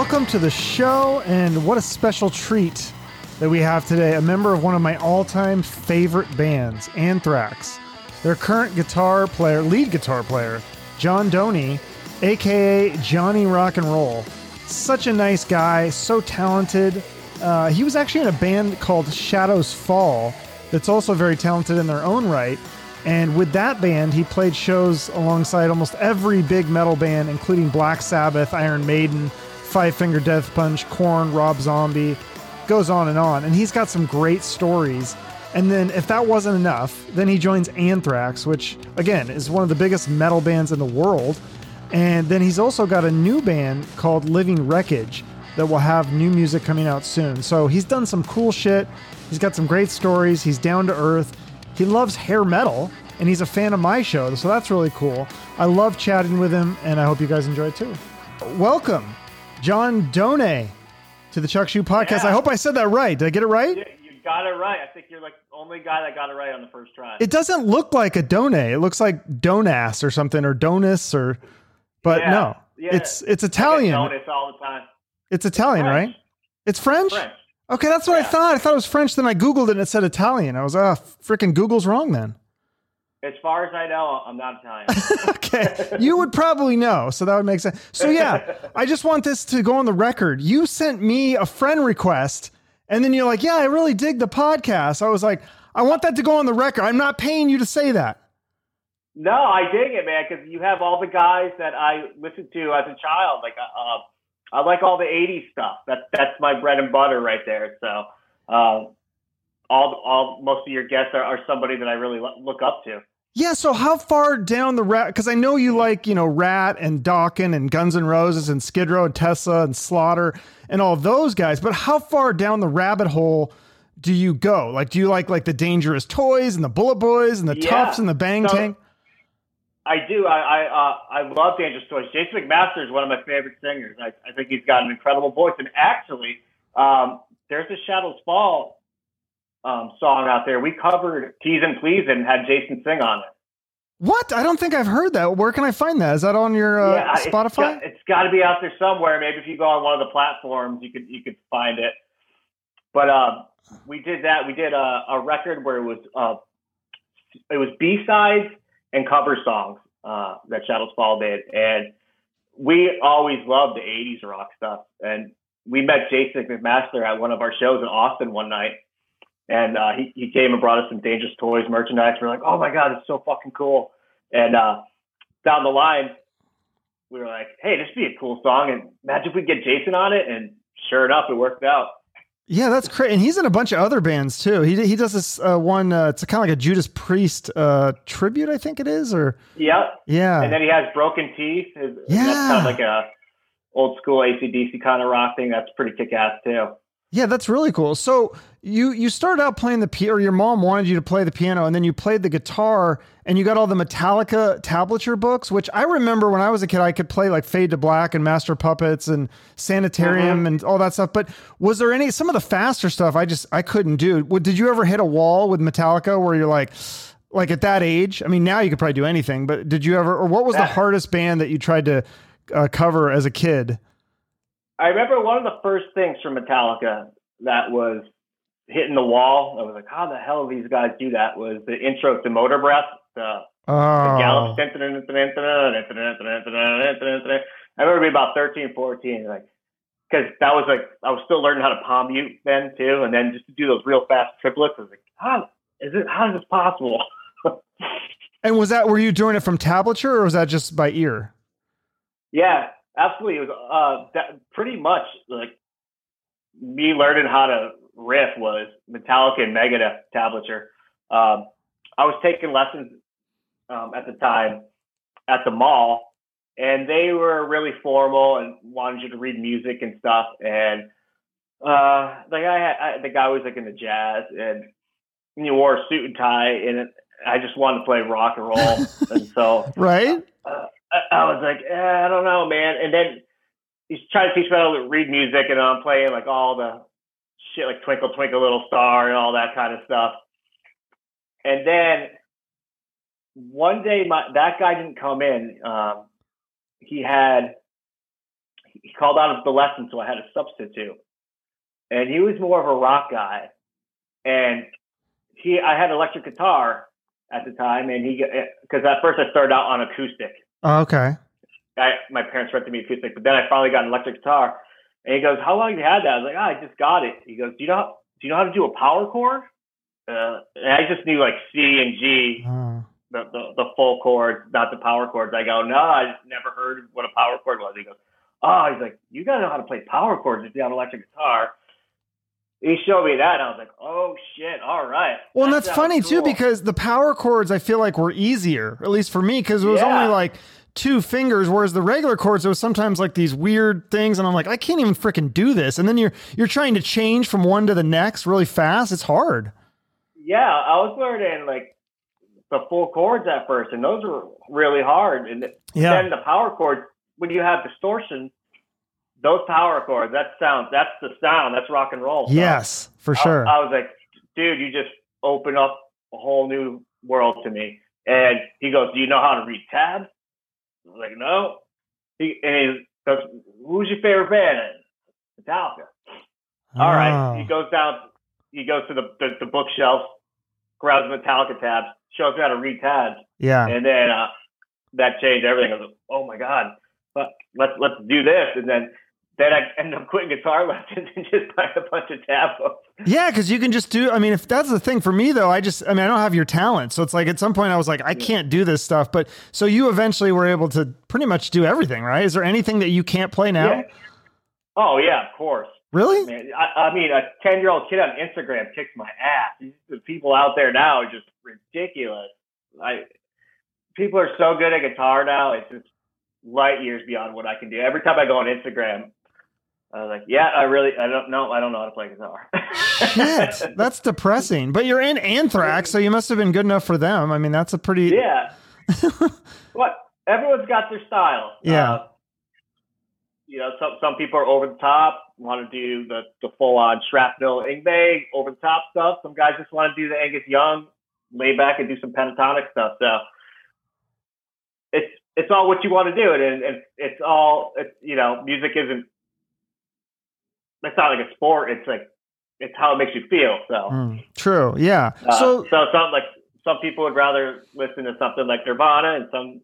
welcome to the show. And what a special treat that we have today. A member of one of my all time favorite bands, Anthrax. Their current guitar player, lead guitar player, John Donais, aka Johnny Rock and Roll. Such a nice guy, so talented. Uh, he was actually in a band called Shadows Fall that's also very talented in their own right. And with that band, he played shows alongside almost every big metal band, including Black Sabbath, Iron Maiden, Five Finger Death Punch, Korn, Rob Zombie, goes on and on. And he's got some great stories. And then, if that wasn't enough, then he joins Anthrax, which, again, is one of the biggest metal bands in the world. And then he's also got a new band called Living Wreckage that will have new music coming out soon. So he's done some cool shit. He's got some great stories. He's down to earth. He loves hair metal, and he's a fan of my show. So that's really cool. I love chatting with him, and I hope you guys enjoy it too. Welcome, John Donais to the Chuck Shute Podcast. Yeah. I hope I said that right. Did I get it right? You, you got it right. I think you're like the only guy that got it right on the first try. It doesn't look like a Donay. It looks like Donas or something, or Donus, or. But Yeah. no, Yeah. it's it's Italian. donuts all the time. It's Italian, French. right? It's French. French. Okay, that's what I thought. I thought it was French. Then I googled it and it said Italian. I was ah, freaking Google's wrong then. As far as I know, I'm not Italian. okay, you would probably know, so that would make sense. So yeah, I just want this to go on the record. You sent me a friend request, and then you're like, "Yeah, I really dig the podcast." I was like, "I want that to go on the record. I'm not paying you to say that." no, I dig it, man, because you have all the guys that I listened to as a child. Like, uh, I like all the '80s stuff. That's that's my bread and butter right there. So, um, all all most of your guests are, are somebody that I really look up to. Yeah. So how far down the rat? Because I know you like you know Rat and Dokken and Guns N' Roses and Skid Row and Tesla and Slaughter and all those guys. But how far down the rabbit hole? Do you go? Like, do you like like the Dangerous Toys and the Bullet Boys and the Yeah. Toughs and the Bang So- Tank? I do. I I, uh, I love Dangerous Toys. Jason McMaster is one of my favorite singers. I, I think he's got an incredible voice. And actually, um, there's a Shadows Fall um, song out there. We covered Teas'n Pleas'n and had Jason sing on it. What? I don't think I've heard that. Where can I find that? Is that on your uh, yeah, Spotify? It's got, to be out there somewhere. Maybe if you go on one of the platforms, you could you could find it. But um, we did that. We did a, a record where it was uh, it was B sides and cover songs uh, that Shadows Fall did, and we always loved the '80s rock stuff. And we met Jason McMaster at one of our shows in Austin one night, and uh, he he came and brought us some Dangerous Toys merchandise. We're like, oh my god, it's so fucking cool. And uh, down the line, we were like, hey, this would be a cool song, and imagine if we get Jason on it. And sure enough, it worked out. Yeah, that's great. And he's in a bunch of other bands too. He he does this uh, one. Uh, it's kind of like a Judas Priest uh, tribute, I think it is. Or Yep. yeah, And then he has Broken Teeth. His- Yeah. That's kind of like a old school ACDC kind of rock thing. That's pretty kick ass too. Yeah, that's really cool. So you you started out playing the piano, or your mom wanted you to play the piano, and then you played the guitar, and you got all the Metallica tablature books, which I remember when I was a kid, I could play like Fade to Black and Master Puppets and Sanitarium Mhm. and all that stuff. But was there any some of the faster stuff I just I couldn't do? Did you ever hit a wall with Metallica where you're like? Like at that age, I mean, now you could probably do anything, but did you ever, or what was the hardest band that you tried to uh, cover as a kid? I remember one of the first things from Metallica that was hitting the wall. I was like, how the hell do these guys do that? Was the intro to Motorbreath, the, the Oh, I remember being about 13, 14, like, because that was like, I was still learning how to palm mute then too. And then just to do those real fast triplets, I was like, how is it, how is this possible? And was that were you doing it from tablature or was that just by ear? Yeah, absolutely. It was uh, that pretty much like me learning how to riff was Metallica and Megadeth tablature. Um, I was taking lessons um, at the time at the mall, and they were really formal and wanted you to read music and stuff. And uh, the guy, had, I, the guy was like into jazz, and he wore a suit and tie, and it, I just wanted to play rock and roll, and so Right? uh, I, I was like, eh, I don't know, man. And then he's trying to teach me how to read music, and I'm playing like all the shit, like Twinkle Twinkle Little Star and all that kind of stuff. And then one day, my that guy didn't come in. Um, he had he called out of the lesson, so I had a substitute. And he was more of a rock guy, and he I had electric guitar at the time, and he because at first I started out on acoustic. Oh, okay. I, my parents rented me acoustic, but then I finally got an electric guitar. And he goes, "How long have you had that?" I was like, "Oh, I just got it." He goes, "Do you know how, do you know how to do a power chord?" Uh, and I just knew like C and G, Oh. the, the the full chords, not the power chords. I go, "No, I just never heard what a power chord was." He goes, "Oh," he's like, "You gotta know how to play power chords if you have an electric guitar." He showed me that, I was like, "Oh shit! All right." Well, and that's funny too because the power chords I feel like were easier, at least for me, because it was Yeah. only like two fingers, whereas the regular chords it was sometimes like these weird things, and I'm like, I can't even freaking do this. And then you're you're trying to change from one to the next really fast. It's hard. yeah, I was learning like the full chords at first, and those were really hard. And Yeah. then the power chords, when you have distortion, those power chords, that sounds, that's the sound, that's rock and roll. Yes, for sure. I, was like, dude, you just open up a whole new world to me. And he goes, do you know how to read tabs? I was like, no. He, and he goes, who's your favorite band? Metallica. All right. Oh. He goes down. He goes to the, the, the bookshelf, grabs Metallica tabs, shows me how to read tabs, Yeah. and then uh, that changed everything. I was like, oh my god, but let's let's do this, and then then I end up quitting guitar lessons and just buying a bunch of tab books. Yeah, because you can just do. I mean, if that's the thing for me, though, I just. I mean, I don't have your talent, so it's like at some point I was like, I can't do this stuff. But so you eventually were able to pretty much do everything, right? Is there anything that you can't play now? Yeah. Oh yeah, of course. Really? Man, I, I mean, a ten-year-old kid on Instagram kicks my ass. The people out there now are just ridiculous. I people are so good at guitar now. It's just light years beyond what I can do. Every time I go on Instagram, I was like, "Yeah, I really, I don't know, I don't know how to play guitar." Shit, that's depressing. But you're in Anthrax, so you must have been good enough for them. I mean, that's a pretty. yeah. what? Everyone's got their style. Yeah. Uh, you know, some some people are over the top, want to do the, the full on shrapnel Yngwie, over the top stuff. Some guys just want to do the Angus Young, lay back and do some pentatonic stuff. So it's it's all what you want to do, and, and it's all it's you know, music isn't. It's not like a sport. It's like it's how it makes you feel. So. Mm, true. Yeah. Uh, so so some like some people would rather listen to something like Nirvana, and some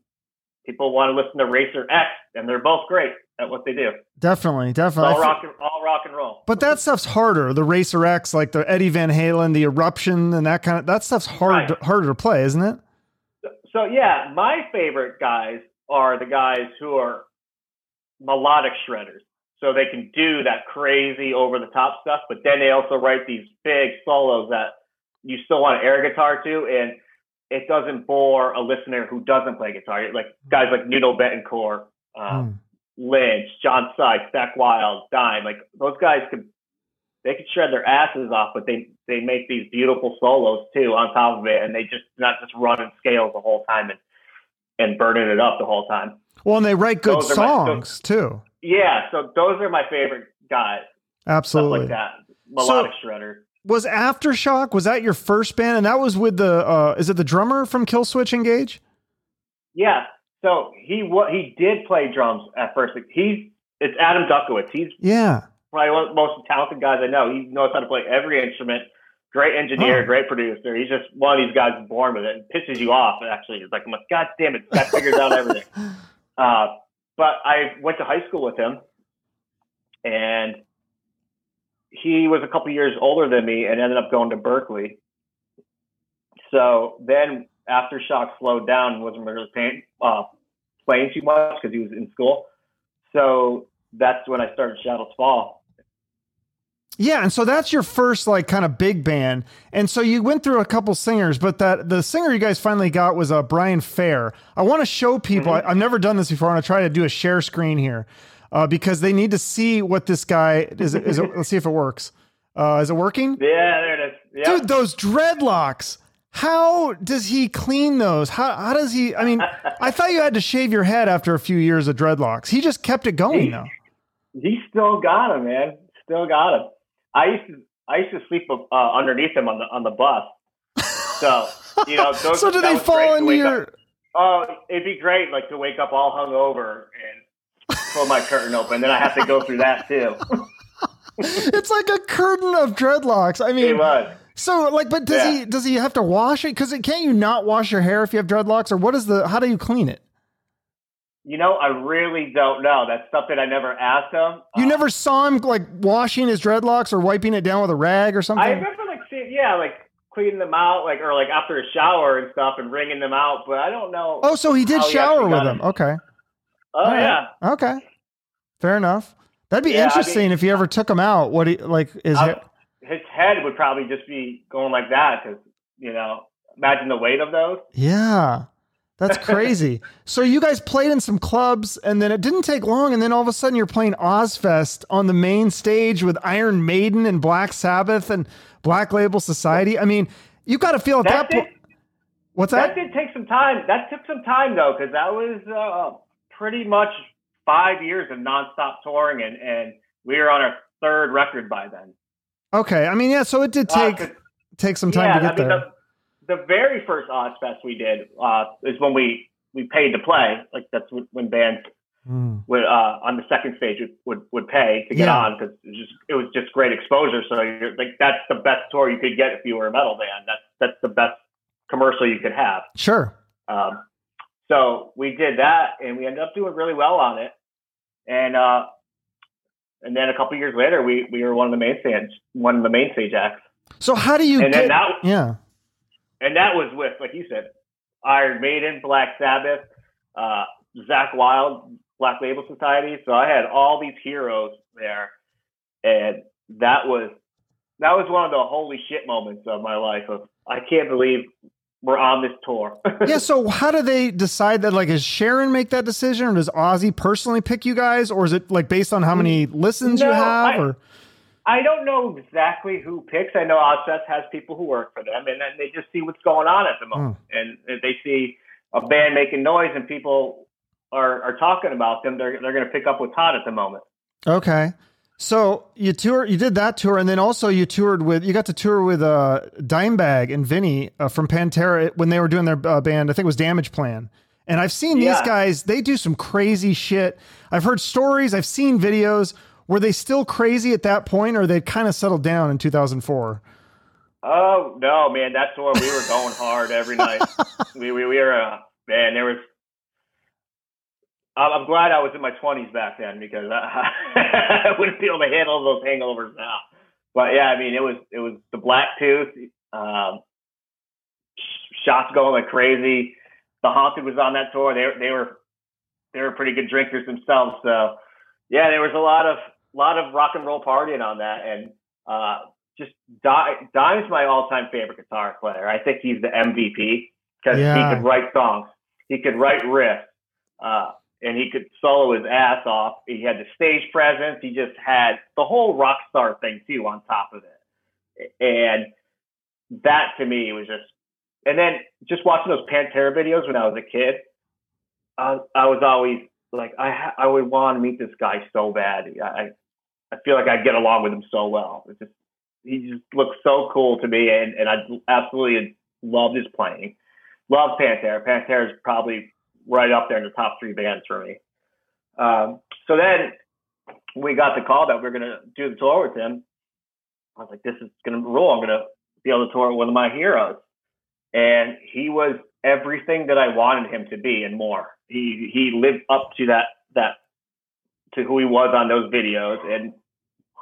people want to listen to Racer X, and they're both great at what they do. definitely, definitely. all rock and all rock and roll. But that stuff's harder. The Racer X, like the Eddie Van Halen, the Eruption, and that kind of that stuff's hard Right. harder to play, isn't it? So yeah, my favorite guys are the guys who are melodic shredders. So they can do that crazy over the top stuff, but then they also write these big solos that you still want to air guitar to, and it doesn't bore a listener who doesn't play guitar. Like guys like Nuno Bettencourt, um, Mm. Lynch, John Sykes, Zakk Wylde, Dime, like those guys could they could shred their asses off, but they they make these beautiful solos too on top of it, and they just not just running scales the whole time and and burning it up the whole time. Well, and they write good Those are my- songs too. Yeah, so those are my favorite guys, stuff Absolutely. like that, melodic shredder. Was Aftershock was that your first band, and that was with the uh, is it the drummer from Killswitch Engage? Yeah, so he what he did play drums at first. He's it's Adam Dutkiewicz. He's Yeah. probably one of the most talented guys I know. He knows how to play every instrument. Great engineer, Oh. great producer. He's just one of these guys born with it. and pisses you off. Actually, it's like, I'm like, God damn it, that figures out everything. Uh, but I went to high school with him, and he was a couple years older than me, and ended up going to Berklee. So then, aftershock slowed down and wasn't really paying, uh, playing too much because he was in school. So that's when I started Shadows Fall. Yeah, and so that's your first like kind of big band, and so you went through a couple singers, but that the singer you guys finally got was uh, Brian Fair. I want to show people. I, I've never done this before. I want to try to do a share screen here uh, because they need to see what this guy is. It, is it, let's see if it works. Uh, is it working, Yeah, there it is. Yeah. dude? Those dreadlocks. How does he clean those? How how does he? I mean, I thought you had to shave your head after a few years of dreadlocks. He just kept it going though. he still got him, man. Still got him. I used to I used to sleep uh, underneath him on the on the bus. So you know, those, so do they fall to into your? Up. Oh, it'd be great, like to wake up all hungover and pull my curtain open. Then I have to go through that too. it's like a curtain of dreadlocks. I mean, it was. So, like, but does Yeah. he does he have to wash it? Because can't you not wash your hair if you have dreadlocks, or what is the? How do you clean it? You know, I really don't know. That's something I never asked him. You Uh, never saw him like washing his dreadlocks or wiping it down with a rag or something. I remember like seeing, yeah, like cleaning them out, like or like after a shower and stuff, and wringing them out. But I don't know. oh, so he did how he shower with them. Okay, Oh right. yeah. okay, fair enough. That'd be Yeah, I interesting mean- if you ever took him out. What he like is I- it? his head would probably just be going like that because you know, imagine the weight of those. Yeah. That's crazy. so you guys played in some clubs and then it didn't take long and then all of a sudden you're playing Ozzfest on the main stage with Iron Maiden and Black Sabbath and Black Label Society. I mean, you got to feel at that, That did, point. What's that that? did take some time. That took some time though, because that was uh, pretty much five years of nonstop touring, and and we were on our third record by then. Okay. I mean, yeah, so it did Uh, take some time yeah, to get I mean, there. The, the very first Ozzfest we did uh, is when we we paid to play. Like that's when- bands Mm. would uh, on the second stage would would, would pay to get Yeah. on because it was just it was just great exposure. So you're like that's the best tour you could get if you were a metal band. That's that's the best commercial you could have. Sure. Um, so we did that, and we ended up doing really well on it. And uh, and then a couple years later, we we were one of the main stage one of the main stage acts. So how do you And get then that Yeah. And that was with like you said, Iron Maiden, Black Sabbath, uh, Zakk Wylde, Black Label Society. So I had all these heroes there, and that was that was one of the holy shit moments of my life. Of I can't believe we're on this tour. yeah, so how do they decide that? Like, does Sharon make that decision, or does Ozzy personally pick you guys, or is it like based on how many listens you have? I- or I don't know exactly who picks. I know Ozzfest has people who work for them, and then they just see what's going on at the moment, and if they see a band making noise and people are are talking about them, they're they're going to pick up what's hot at the moment. okay, so you tour, you did that tour, and then also you toured with, you got to tour with uh, Dimebag and Vinny uh, from Pantera when they were doing their uh, band. I think it was Damageplan. And I've seen these guys; they do some crazy shit. I've heard stories, I've seen videos. Were they still crazy at that point, or they kind of settled down in 2004? Oh no, man, that's where we were going hard every night. we we, we were uh, man, there was. I'm I'm glad I was in my 20s back then because I, I wouldn't be able to handle those hangovers now. But yeah, I mean, it was it was the Black Tooth, um, shots going like crazy. The Haunted was on that tour. They they were they were pretty good drinkers themselves. So yeah, there was a lot of lot of rock and roll partying on that, and uh, just Di- Dime's my all-time favorite guitar player. I think he's the MVP because Yeah. he could write songs, he could write riffs, uh, and he could solo his ass off. He had the stage presence. He just had the whole rock star thing too on top of it, and that to me was just. And then just watching those Pantera videos when I was a kid, I, I was always like, I ha- I would want to meet this guy so bad. I I feel like I get along with him so well. It's just he just looks so cool to me, and and I absolutely loved his playing. Love Pantera. Pantera is probably right up there in the top three bands for me. Um, so then we got the call that we are gonna do the tour with him. I was like, this is gonna rule. I'm gonna be able to tour with one of my heroes, and he was everything that I wanted him to be and more. He he lived up to that that to who he was on those videos and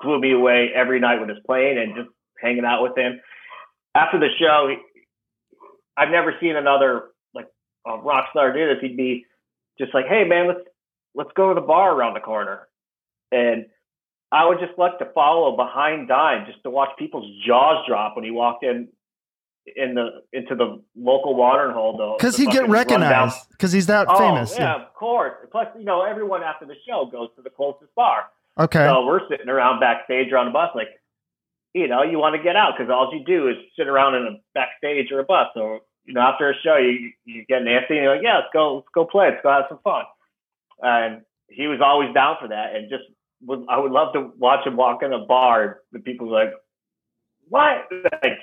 blew me away every night with his playing and just hanging out with him. After the show, I've never seen another like a rock star do this. He'd be just like, "Hey man, let's let's go to the bar around the corner," and I would just like to follow behind Dime just to watch people's jaws drop when he walked in in the into the local watering hole. though, Because he'd get recognized because he's that Oh, famous. yeah, of course. Plus, you know, everyone after the show goes to the closest bar. Okay. So we're sitting around backstage or on a bus, like, you know, you want to get out because all you do is sit around in a backstage or a bus. So, you know, after a show, you you get nasty and you're like, yeah, let's go, let's go play, let's go have some fun. And he was always down for that, and just would, I would love to watch him walk in a bar. The people like, what? Like,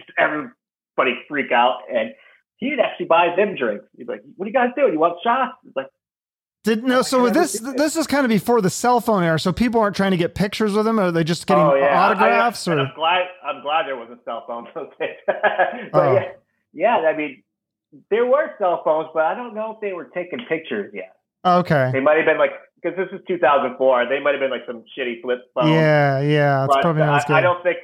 everybody freak out, and he'd actually buy them drinks. He'd be like, what are you guys doing? You want shots? It's like, Did no? So this this is kind of before the cell phone era. So people aren't trying to get pictures with them. Or are they just getting oh yeah, autographs? I, or I'm glad. I'm glad there wasn't cell phones those days. but Oh. yeah, yeah. I mean, there were cell phones, but I don't know if they were taking pictures yet. okay, They might have been like because this is 2004. They might have been like some shitty flip phones. yeah, yeah. It's but probably not as I, good. I don't think.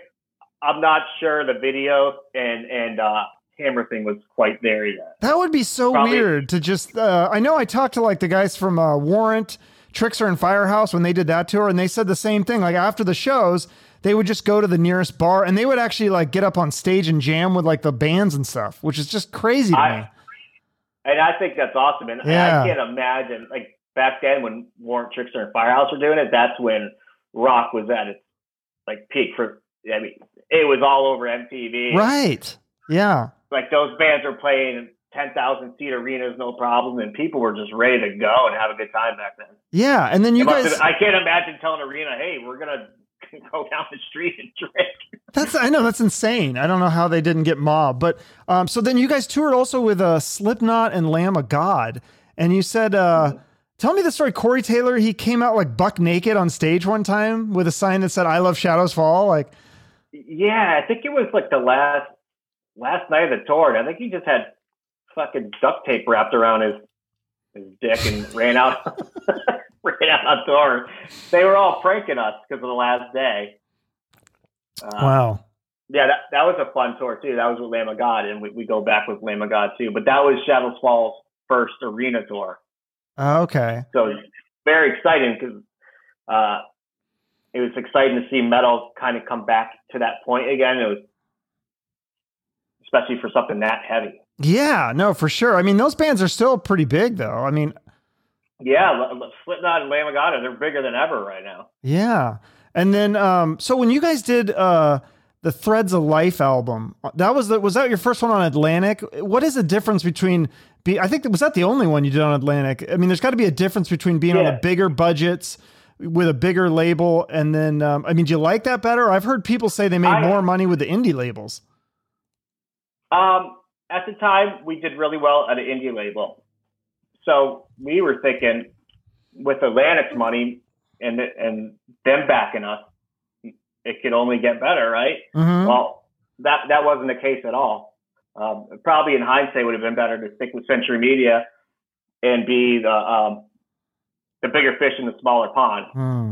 I'm not sure the video and and uh, camera thing was quite there yet. That would be so Probably- weird to just. Uh, I know I talked to like the guys from uh, Warrant, Trixter, and Firehouse when they did that tour, and they said the same thing. Like after the shows, they would just go to the nearest bar, and they would actually like get up on stage and jam with like the bands and stuff, which is just crazy to I- me. And I think that's awesome. And Yeah. I can't imagine like back then when Warrant Trixter and Firehouse were doing it. That's when rock was at its like peak. For I mean, it was all over MTV. Right? Yeah. Like those bands were playing in ten thousand seat arenas, no problem, and people were just ready to go and have a good time back then. Yeah, and then you It guys. have- I can't imagine telling arena, "Hey, we're gonna go down the street and drink." That's I know that's insane. I don't know how they didn't get mobbed, but um, so then you guys toured also with uh, Slipknot and Lamb of God, and you said, uh, tell me the story. Corey Taylor, he came out like buck naked on stage one time with a sign that said "I love Shadows Fall." Like, Yeah, I think it was like the last last night of the tour. and I think he just had fucking duct tape wrapped around his his dick and ran out ran out on tour. They were all pranking us because of the last day. Uh, wow, Yeah, that, that was a fun tour too. That was with Lamb of God, and we, we go back with Lamb of God too. But that was Shadows Fall's first arena tour. Uh, okay, So very exciting because uh, it was exciting to see metal kind of come back to that point again. It was especially for something that heavy. yeah, no, for sure. I mean, those bands are still pretty big, though. I mean, Yeah, Slipknot and Lamb of God, they're bigger than ever right now. yeah. And then, um, so when you guys did uh, the Threads of Life album, that was the, was that your first one on Atlantic? What is the difference between? Be, I think was that the only one you did on Atlantic. I mean, there's got to be a difference between being on Yeah. the bigger budgets with a bigger label, and then um, I mean, do you like that better? I've heard people say they made I- more money with the indie labels. Um, at the time, we did really well at an indie label. So we were thinking with Atlantic's money and and them backing us, it could only get better, right? hmm Well, that that wasn't the case at all. Um, probably in hindsight, would have been better to stick with Century Media and be the um, the bigger fish in the smaller pond. Hmm.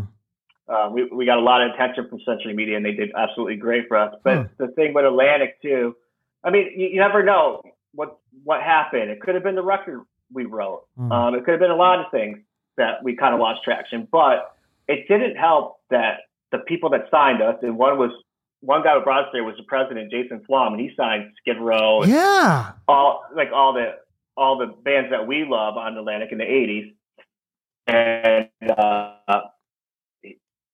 Uh, we we got a lot of attention from Century Media, and they did absolutely great for us. But Hmm. the thing with Atlantic too, I mean, you, you never know what what happened. It could have been the record we wrote. Hmm. Um, it could have been a lot of things that we kind of lost traction. But it didn't help that the people that signed us, and one was one guy who brought us there was the president, Jason Flom, and he signed Skid Row and Yeah. all like all the all the bands that we love on Atlantic in the '80s, and uh,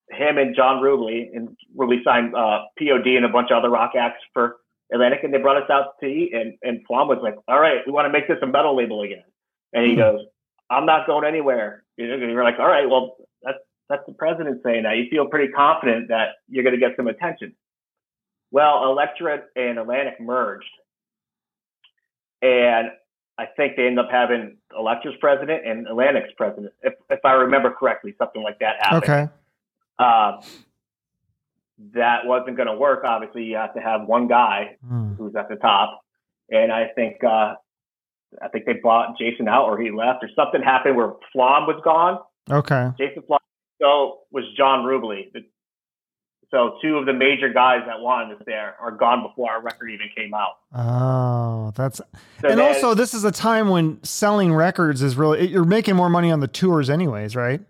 him and John Rubley and Rubley signed uh, POD and a bunch of other rock acts for Atlantic, and they brought us out to eat. And and Flom was like, "All right, we want to make this a metal label again," and he Hmm. goes, "I'm not going anywhere." You know, and you're like, "All right, well, that's that's the president saying that. You feel pretty confident that you're going to get some attention." Well, Elektra and Atlantic merged, and I think they end up having Elektra's president and Atlantic's president, if if I remember correctly, something like that happened. Okay. Um, that wasn't going to work. Obviously, you have to have one guy Hmm. who's at the top, and I think uh, I think they bought Jason out or he left or something happened where Flom was gone. Okay. Jason Flom so was John Rubley. The- So two of the major guys that wanted us there are gone before our record even came out. Oh, that's So and also this is a time when selling records is really you're making more money on the tours anyways, right?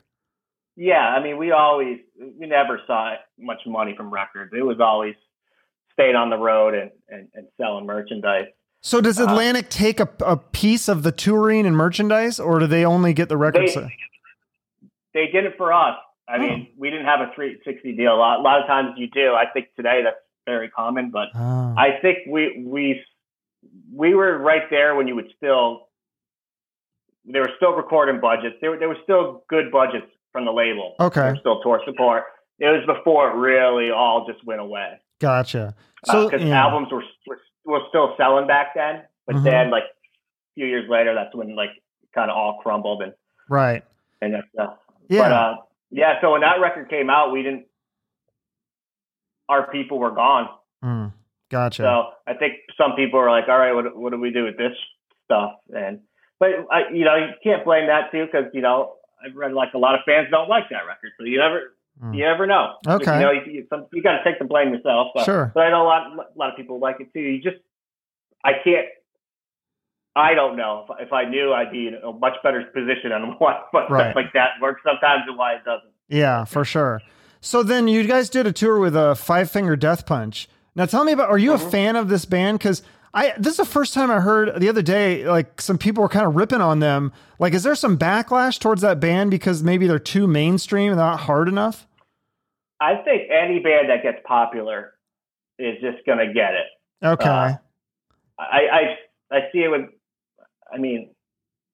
Yeah, I mean, we always we never saw much money from records. It was always staying on the road and and, and selling merchandise. So does Uh, Atlantic take a, a piece of the touring and merchandise, or do they only get the records? They- They did it for us. I mean, we didn't have a 360 deal. A lot, a lot of times you do. I think today that's very common, but Oh. I think we we we were right there when you would still. They were still recording budgets. There were there were still good budgets from the label. Okay. Still tour support. It was before it really all just went away. Gotcha. So because yeah. albums were, were were still selling back then, but Mhm. then like a few years later, that's when like kind of all crumbled and right. and that's uh, Yeah. But uh, yeah, so when that record came out, we didn't. Our people were gone. Mm, gotcha. So I think some people are like, "All right, what what do we do with this stuff?" And but I, you know, you can't blame that too because you know I've read like a lot of fans don't like that record, so you never Mm. you never know. Okay. You know, you, you, you got to take the blame yourself. But, Sure. But I know a lot a lot of people like it too. You just I can't. I don't know if, if I knew I'd be in a much better position on what, what Right. stuff like that works sometimes and why it doesn't. Yeah, for sure. So then you guys did a tour with a Five Finger Death Punch. Now tell me about are you a fan of this band cuz I this is the first time I heard the other day like some people were kind of ripping on them. Like is there some backlash towards that band because maybe they're too mainstream and not hard enough? I think any band that gets popular is just going to get it. Okay. Uh, I, I I see it with, I mean,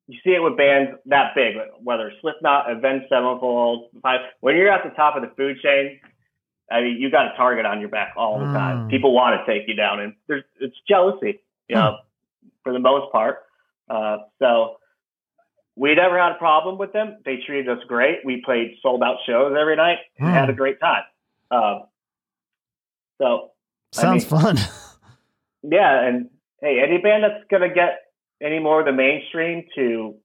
you see it with bands that big, whether Slipknot, Avenged Sevenfold, Five. When you're at the top of the food chain, I mean, you got a target on your back all the time. Mm. People want to take you down, and there's it's jealousy, you know, for the most part. Uh, so we never had a problem with them. They treated us great. We played sold out shows every night and Hmm. had a great time. Um, so I Sounds mean- fun. yeah, and hey, any band that's gonna get any more of the mainstream to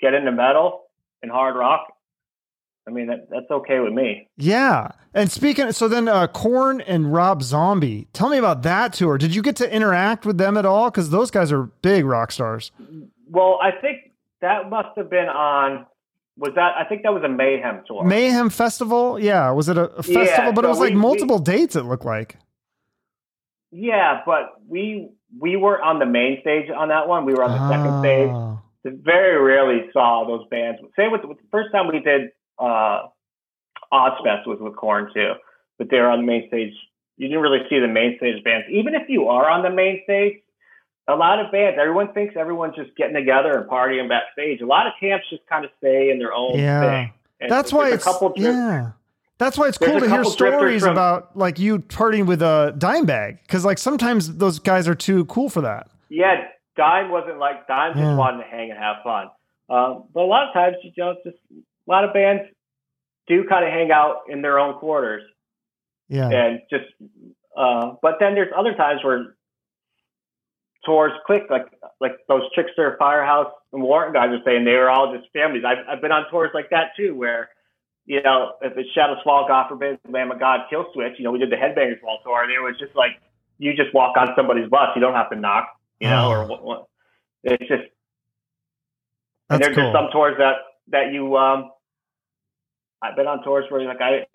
get into metal and hard rock, I mean that, that's okay with me. yeah. And speaking so then uh Korn and Rob Zombie. Tell me about that tour. Did you get to interact with them at all cuz those guys are big rock stars. Well, I think that must have been on. Was that? I think that was a Mayhem tour. Mayhem Festival? Yeah, was it a, a Yeah, festival but it so was like we- we- multiple dates it looked like. yeah, but we we were on the main stage on that one. We were on the second stage. Oh. very rarely saw those bands. Same with, with the first time we did uh, Ozzfest was with Korn too, but they were on the main stage. You didn't really see the main stage bands. Even if you are on the main stage, a lot of bands, everyone thinks everyone's just getting together and partying backstage. A lot of camps just kind of stay in their own Yeah. thing. And That's why a couple drift- yeah. That's why it's There's cool to hear stories from- about like you partying with a Dimebag because like sometimes those guys are too cool for that. Yeah, Dime wasn't like Dime just Yeah. wanted to hang and have fun. Um, but a lot of times, you know, just a lot of bands do kind of hang out in their own quarters. Yeah. and just uh but then there's other times where tours click like like those Trixter firehouse and Warrant guys are saying they were all just families i've, I've been on tours like that too where you know if it's shadows fall god forbid lamb of god kill switch you know we did the Headbangers Ball tour and it was just like you just walk on somebody's bus you don't have to knock you know Oh. or what, what it's just and That's there's cool. just some tours that that you um I've been on tours where you're like I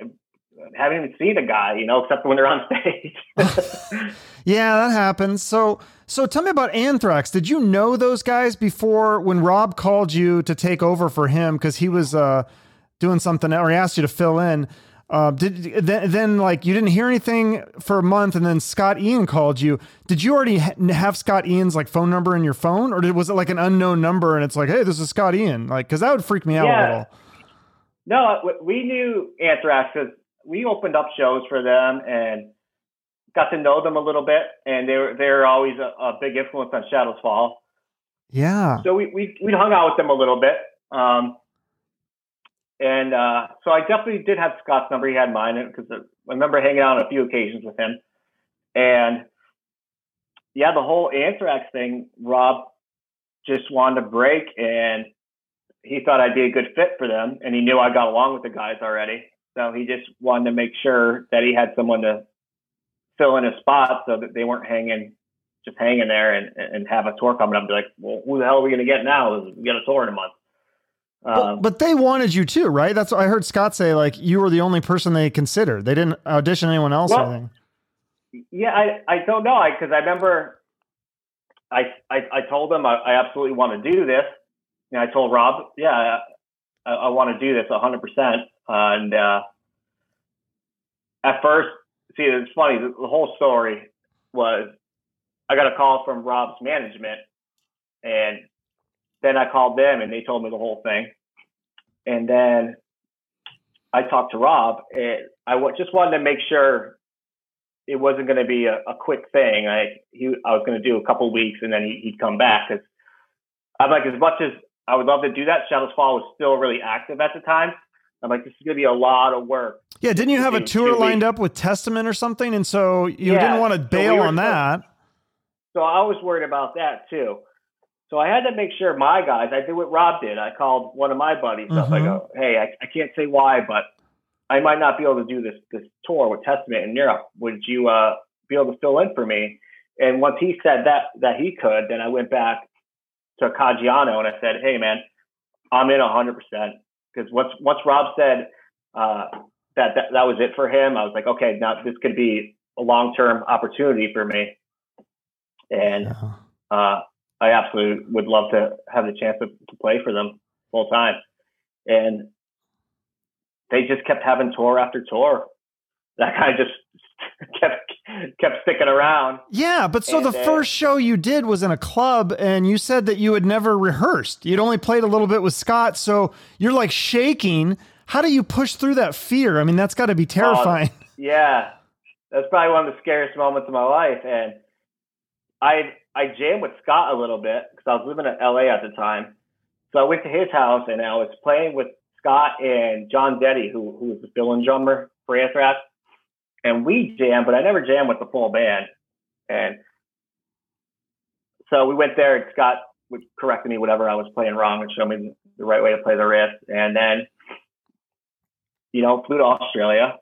haven't even seen a guy, you know, except when they're on stage. Yeah, that happens. So, so tell me about Anthrax. Did you know those guys before when Rob called you to take over for him because he was uh, doing something or he asked you to fill in? Uh, did then, then like you didn't hear anything for a month, and then Scott Ian called you. Did you already ha- have Scott Ian's like phone number in your phone, or did, was it like an unknown number and it's like, hey, this is Scott Ian? Like, because that would freak me out a little. no, we- we knew Anthrax because we opened up shows for them and got to know them a little bit, and they were they're always a, a big influence on Shadows Fall. Yeah. So we we we hung out with them a little bit. Um, and uh, so I definitely did have Scott's number. He had mine because I remember hanging out on a few occasions with him. And yeah, the whole Anthrax thing, Rob just wanted to break, and he thought I'd be a good fit for them, and he knew I got along with the guys already. So he just wanted to make sure that he had someone to fill in his spot so that they weren't hanging just hanging there and, and have a tour coming up and be like, well, who the hell are we going to get now? We got a tour in a month. But, Um, but they wanted you too, right? That's what I heard Scott say. Like you were the only person they considered. They didn't audition anyone else or Well, anything. yeah, I, I don't know. I, cause I remember I, I, I told them I, I absolutely want to do this. And I told Rob, yeah, I, I want to do this hundred percent. And, uh, at first, see, it's funny. The, the whole story was I got a call from Rob's management and then I called them and they told me the whole thing. And then I talked to Rob and I just wanted to make sure it wasn't going to be a, a quick thing. I he I was going to do a couple weeks and then he, he'd come back because I'm like as much as I would love to do that. Shadows Fall was still really active at the time. I'm like, this is going to be a lot of work. Yeah, didn't you have a tour lined weeks. up with Testament or something? And so you Yeah, didn't want to so we bail on that. So I was worried about that too. So I had to make sure my guys, I did what Rob did. I called one of my buddies up. I go, hey, I, I can't say why, but I might not be able to do this this tour with Testament in Europe. Would you uh, be able to fill in for me? And once he said that that he could, then I went back to Caggiano and I said, hey man, I'm in 100 percent because once once Rob said uh, that, that that was it for him, I was like, okay, now this could be a long term opportunity for me. And Yeah. uh, I absolutely would love to have the chance to, to play for them full time. And they just kept having tour after tour. That kind of just kept kept sticking around. Yeah, but so the And, uh, first show you did was in a club, and you said that you had never rehearsed. You'd only played a little bit with Scott, so you're like shaking. How do you push through that fear? I mean, that's got to be terrifying. Yeah, that's probably one of the scariest moments of my life. And I I jammed with Scott a little bit because I was living in LA at the time. So I went to his house and I was playing with Scott and Jon Dette, who who was the fill-in drummer for Anthrax. And we jammed, but I never jammed with the full band. And so we went there and Scott would correct me whatever I was playing wrong and show me the right way to play the riff. And then, you know, flew to Australia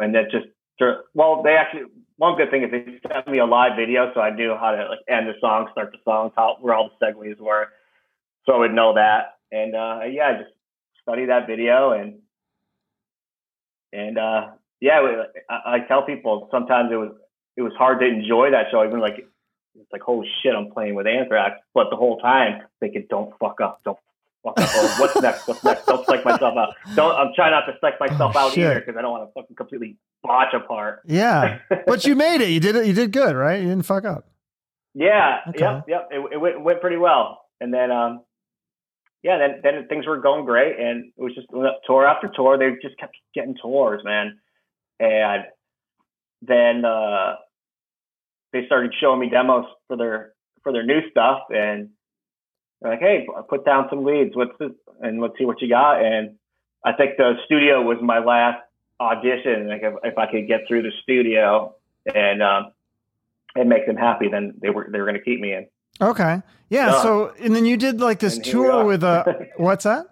and that just well they actually one good thing is they sent me a live video so i knew how to like end the song start the song how where all the segues were. So i would know that. And uh yeah i just study that video and and uh yeah I, I tell people sometimes it was it was hard to enjoy that show even like it's like holy shit i'm playing with anthrax but the whole time thinking don't fuck up. Don't fuck up or what's next what's next don't psych myself out don't i'm trying not to psych myself Oh, out shit. either because i don't want to fucking completely botch apart Yeah, but you made it. You did it. You did good, right? You didn't fuck up. Yeah, Okay. yep, yep. It, it went, went pretty well, and then um, yeah, then then things were going great, and it was just tour after tour. They just kept getting tours, man, and then uh, they started showing me demos for their for their new stuff, and they're like, "Hey, put down some leads. What's this? And let's see what you got." And I think the studio was my last audition. Like if, if I could get through the studio and um, and make them happy, then they were they were going to keep me in. Okay. Yeah. So, and then you did like this And here we tour with uh, what's that?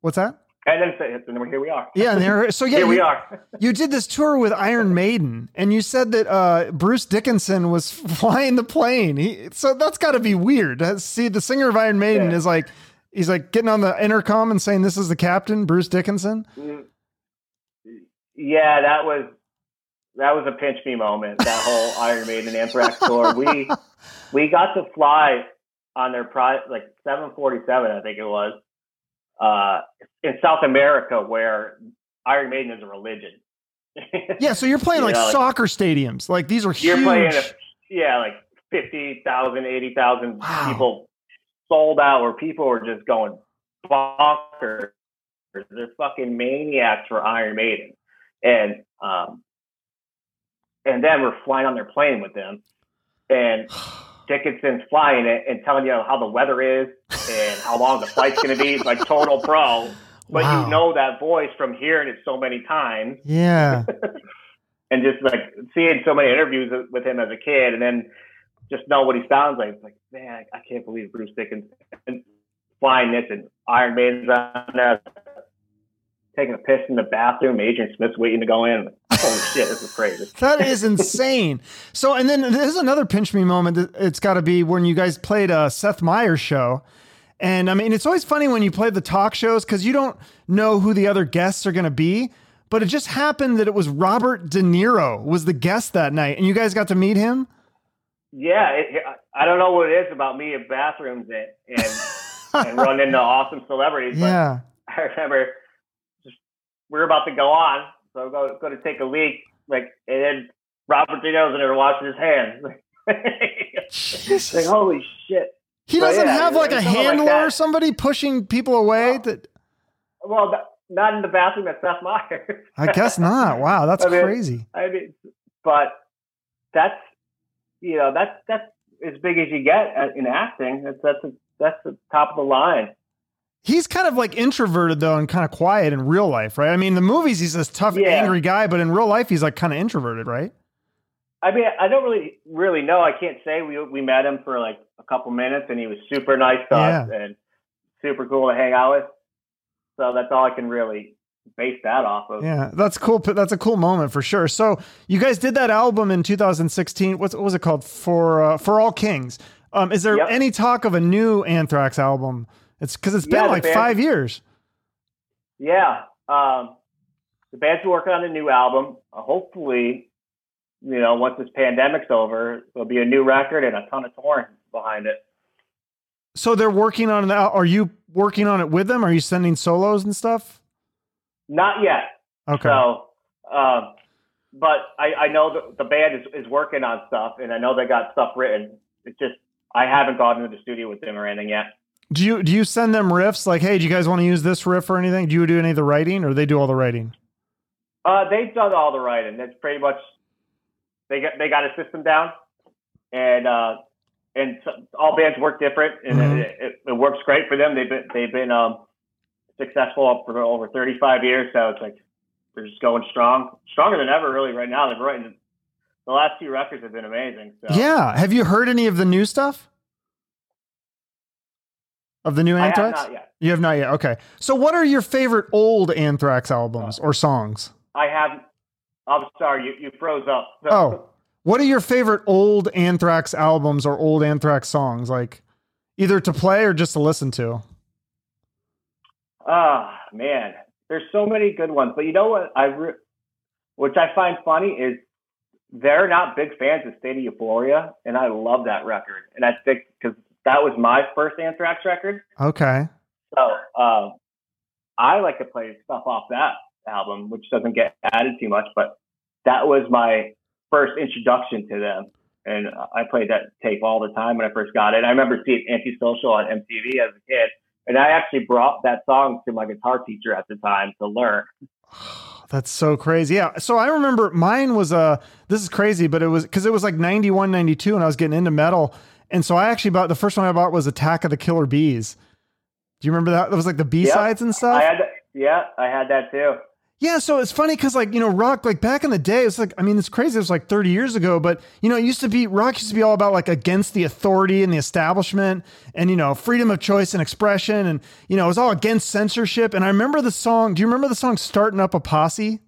What's that? And then, and then here we are. Yeah. And there, so yeah, here we you, are. you did this tour with Iron Maiden, and you said that uh, Bruce Dickinson was flying the plane. He, so that's got to be weird. Uh, See, the singer of Iron Maiden Yeah. is like, he's like getting on the intercom and saying, "This is the captain, Bruce Dickinson." Mm. Yeah, that was that was a pinch me moment. That whole Iron Maiden Anthrax tour. We we got to fly on their pri like 747, I think it was, uh, in South America, where Iron Maiden is a religion. Yeah. So you're playing You like know, like- soccer stadiums. Like these are You're huge. playing a, yeah, like 50,000, 80,000 Wow. people sold out where people were just going bonkers. They're fucking maniacs for Iron Maiden. And, um, and then we're flying on their plane with them and Dickinson's flying it and telling you how the weather is and how long the flight's going to be. It's like total pro. But Wow. you know that voice from hearing it so many times yeah. and just like seeing so many interviews with him as a kid, and then just know what he sounds like. It's like, man, I can't believe Bruce Dickinson and flying this and Iron Man's on there, taking a piss in the bathroom. Adrian Smith's waiting to go in. Holy shit, this is crazy. That is insane. So, and then there's another pinch me moment. It's got to be when you guys played a Seth Meyers show. And I mean, it's always funny when you play the talk shows because you don't know who the other guests are going to be. But it just happened that it was Robert De Niro was the guest that night, and you guys got to meet him. Yeah, it, I don't know what it is about me in bathrooms and and, and run into awesome celebrities. But Yeah. I remember we were about to go on, so I go go to take a leak, like, and then Robert De Niro's in there washing his hands. like, holy shit! He Well, doesn't yeah, have like a someone like handler or somebody pushing people away. Oh. That Well, th- not in the bathroom at Seth Meyers. I guess not. Wow, that's I mean- crazy. I mean, but that's you know that's that's as big as you get uh, in acting. That's that's a, that's the top of the line. He's kind of like introverted though, and kind of quiet in real life, right? I mean, the movies he's this tough, yeah. angry guy, but in real life he's like kind of introverted, right? I mean, I don't really really know. I can't say we we met him for like a couple minutes, and he was super nice to yeah. us and super cool to hang out with. So that's all I can really base that off of. Yeah, that's cool. That's a cool moment for sure. So you guys did that album in 2016. What's, what was it called? For uh, for All Kings. Um, is there yep. any talk of a new Anthrax album? It's because it's been yeah, like band, five years. Yeah, um, the band's working on a new album. Uh, hopefully, you know, once this pandemic's over, there'll be a new record and a ton of touring behind it. So they're working on that. Are you working on it with them? Are you sending solos and stuff? Not yet. Okay. So, um, but I, I know that the band is, is working on stuff, and I know they got stuff written. It's just I haven't gone into the studio with them or anything yet. Do you do you send them riffs like, hey, do you guys want to use this riff or anything? Do you do any of the writing, or they do all the writing? Uh, they've done all the writing. That's pretty much they got they got a system down, and uh, and all bands work different, and mm-hmm. it, it, it, works great for them. They've been they've been um, successful for over 35 years. So it's like they're just going strong, stronger than ever, really, right now. They're writing the last two records have been amazing. So. Yeah. Have you heard any of the new stuff? Of the new Anthrax? Have. You have not yet. Okay. So, what are your favorite old Anthrax albums or songs? I have. I'm sorry, you, you froze up. So, oh, what are your favorite old Anthrax albums or old Anthrax songs? Like, either to play or just to listen to? Ah, oh, man, there's so many good ones. But you know what? I re- which I find funny is they're not big fans of State of Euphoria, and I love that record. And I think because that was my first Anthrax record. Okay. So um, I like to play stuff off that album, which doesn't get added too much, but that was my first introduction to them. And I played that tape all the time when I first got it. I remember seeing Antisocial on MTV as a kid and I actually brought that song to my guitar teacher at the time to learn. That's so crazy. Yeah. So I remember mine was a, uh, this is crazy, but it was because it was like 91, 92 and I was getting into metal. And so I actually bought the first one I bought was Attack of the Killer Bees. Do you remember that? That was like the B sides yep. and stuff. I had, yeah, I had that too. Yeah, so it's funny because like you know rock like back in the day it's like I mean it's crazy it was like 30 years ago but you know it used to be rock used to be all about like against the authority and the establishment and you know freedom of choice and expression and you know it was all against censorship and I remember the song do you remember the song starting up a posse?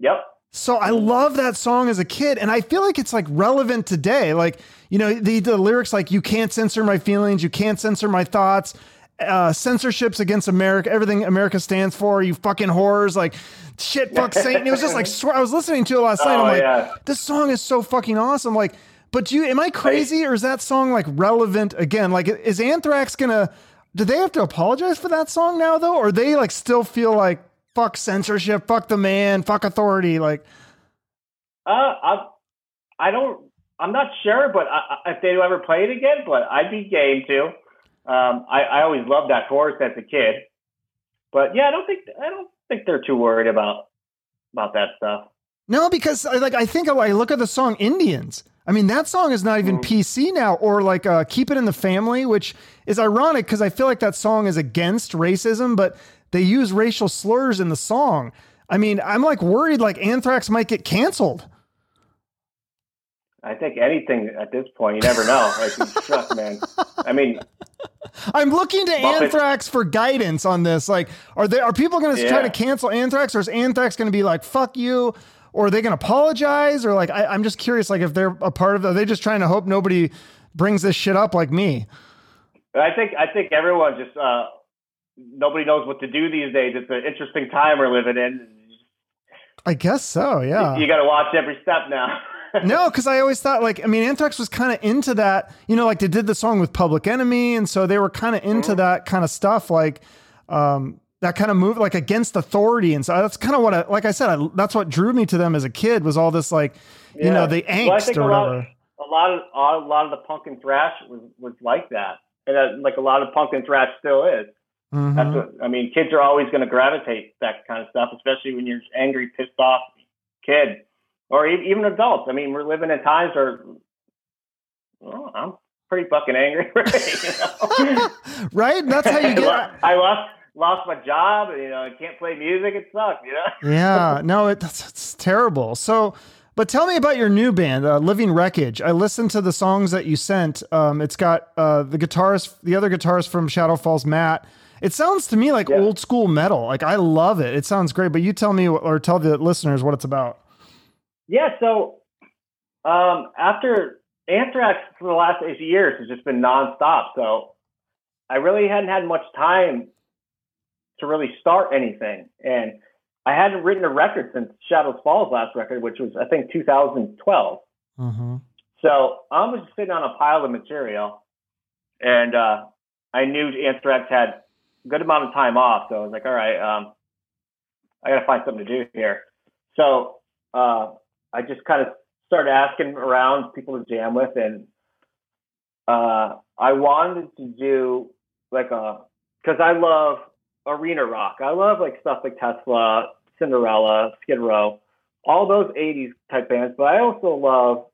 Yep. So I love that song as a kid and I feel like it's like relevant today like you know the the lyrics like you can't censor my feelings you can't censor my thoughts uh, censorships against America, everything America stands for, you fucking whores, like shit, fuck Satan. It was just like, swear, I was listening to it last night. I'm oh, like, yeah. this song is so fucking awesome. Like, but do you, am I crazy or is that song like relevant again? Like, is Anthrax gonna, do they have to apologize for that song now though? Or they like still feel like, fuck censorship, fuck the man, fuck authority? Like, uh, I, I don't, I'm not sure, but I, if they ever play it again, but I'd be game to. Um, I, I always loved that chorus as a kid, but yeah, I don't think I don't think they're too worried about about that stuff. No, because like I think I look at the song Indians. I mean, that song is not even mm. PC now, or like uh, "Keep It in the Family," which is ironic because I feel like that song is against racism, but they use racial slurs in the song. I mean, I'm like worried like Anthrax might get canceled. I think anything at this point, you never know. Like, man. I mean, I'm looking to Muppet. Anthrax for guidance on this. Like, are they are people going to yeah. try to cancel Anthrax, or is Anthrax going to be like "fuck you"? Or are they going to apologize? Or like, I, am just curious, like, if they're a part of are they just trying to hope nobody brings this shit up like me? I think I think everyone just uh, nobody knows what to do these days. It's an interesting time we're living in. I guess so. Yeah, you, you got to watch every step now. no, because I always thought like I mean Anthrax was kind of into that. You know, like they did the song with Public Enemy, and so they were kind of into mm-hmm. that kind of stuff, like um, that kind of move, like against authority. And so that's kind of what I like. I said, I, that's what drew me to them as a kid was all this like yeah. you know the angst well, or whatever. A lot, of, a lot of a lot of the punk and thrash was was like that, and that, like a lot of punk and thrash still is. Mm-hmm. That's what I mean. Kids are always going to gravitate that kind of stuff, especially when you're angry, pissed off kid or even adults. I mean, we're living in times where well, I'm pretty fucking angry. you know? right? That's how you get. I lost lost my job. You know, I can't play music. It sucks. You know. yeah. No, it, that's it's terrible. So. But tell me about your new band, uh, Living Wreckage. I listened to the songs that you sent. Um, it's got uh, the guitarist, the other guitarist from Shadows Fall, Matt. It sounds to me like yeah. old school metal. Like I love it. It sounds great. But you tell me or tell the listeners what it's about. Yeah. So um, after Anthrax for the last eight years has just been nonstop. So I really hadn't had much time to really start anything. And I hadn't written a record since Shadows Fall's last record, which was I think 2012. Mm-hmm. So I was sitting on a pile of material, and uh, I knew Anthrax had good amount of time off. So I was like, all right, um, I got to find something to do here. So uh, I just kind of started asking around people to jam with, and uh, I wanted to do like a because I love arena rock. I love like stuff like Tesla, Cinderella, Skid Row, all those 80s type bands, but I also love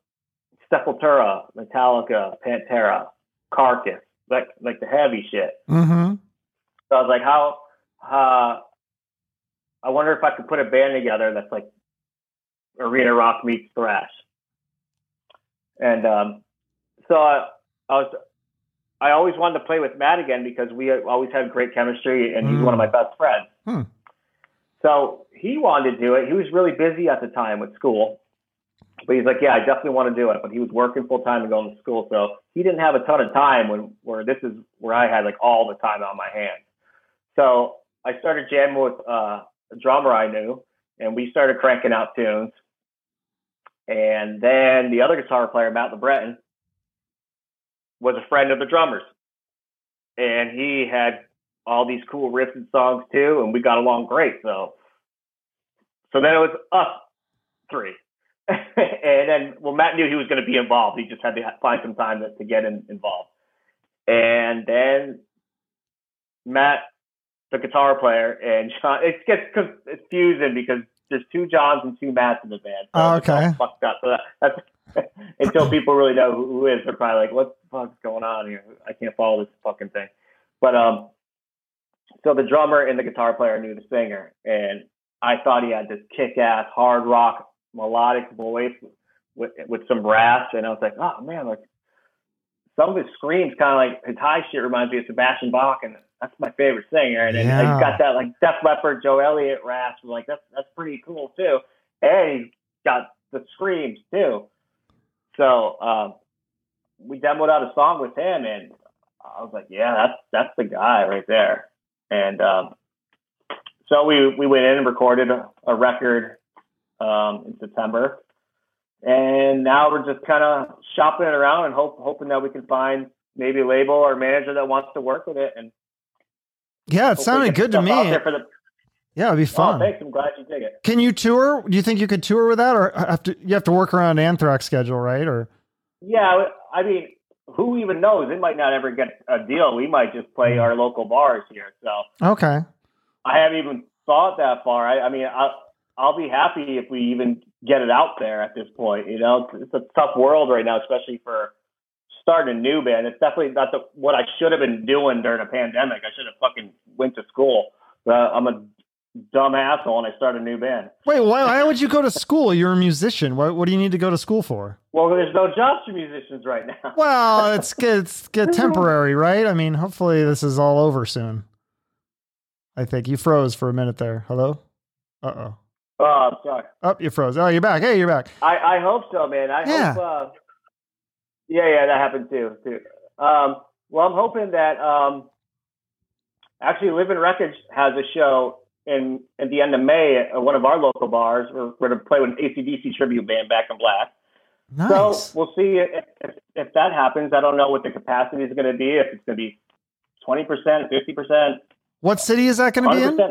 Sepultura, Metallica, Pantera, Carcass, like like the heavy shit. Mm-hmm. So I was like, how? Uh, I wonder if I could put a band together that's like arena rock meets thrash. And um, so I, I was I always wanted to play with Matt again because we always had great chemistry, and he's mm. one of my best friends. Hmm. So he wanted to do it. He was really busy at the time with school, but he's like, "Yeah, I definitely want to do it." But he was working full time and going to school, so he didn't have a ton of time. When where this is where I had like all the time on my hands. So I started jamming with uh, a drummer I knew, and we started cranking out tunes. And then the other guitar player, Matt LeBreton, was a friend of the drummers. And he had all these cool riffs and songs too, and we got along great. So, so then it was us three. and then, well, Matt knew he was going to be involved. He just had to find some time to, to get in, involved. And then Matt, the guitar player, and it gets confusing because there's two Johns and two Matts in the band. So oh, okay. Fucked up. So that, until people really know who, who is, they're probably like, "What the fuck's going on here? I can't follow this fucking thing." But um, so the drummer and the guitar player knew the singer, and I thought he had this kick-ass hard rock melodic voice with with some brass, and I was like, "Oh man, like some of his screams kind of like his high shit reminds me of Sebastian Bach, and that's my favorite singer." And yeah. he's got that like Def Leppard, Joe Elliott rasp, like that's that's pretty cool too, and he's got the screams too. So um, we demoed out a song with him, and I was like, yeah, that's that's the guy right there. And um, so we we went in and recorded a, a record um, in September, and now we're just kind of shopping it around and hope, hoping that we can find maybe a label or manager that wants to work with it. And yeah, it sounded good to me. The, yeah, it'd be oh, fun. Oh, thanks. I'm glad you dig it. Can you tour? Do you think you could tour with that, or have to? You have to work around Anthrax schedule, right? Or yeah, I mean, who even knows? It might not ever get a deal. We might just play mm. our local bars here. So okay, I haven't even thought that far. I, I mean, I, I'll be happy if we even get it out there at this point. You know, it's, a tough world right now, especially for starting a new band. It's definitely not the, what I should have been doing during a pandemic. I should have fucking went to school. Uh, I'm a dumb asshole and I start a new band. Wait, why, why would you go to school? You're a musician. What, what do you need to go to school for? Well, there's no jobs for musicians right now. well, it's it's get temporary, right? I mean, hopefully this is all over soon. I think you froze for a minute there. Hello? Uh oh. Oh, I'm sorry. Oh, you froze. Oh, you're back. Hey, you're back. I, I hope so, man. I yeah. hope. Uh, yeah, yeah, that happened too. Too. Um, well, I'm hoping that um, actually Living Wreckage has a show in at the end of May at one of our local bars. We're, we're going to play with an ACDC tribute band, Back in Black. Nice. So we'll see if, if, if, that happens. I don't know what the capacity is going to be. If it's going to be twenty percent, fifty percent. What city is that going to be in?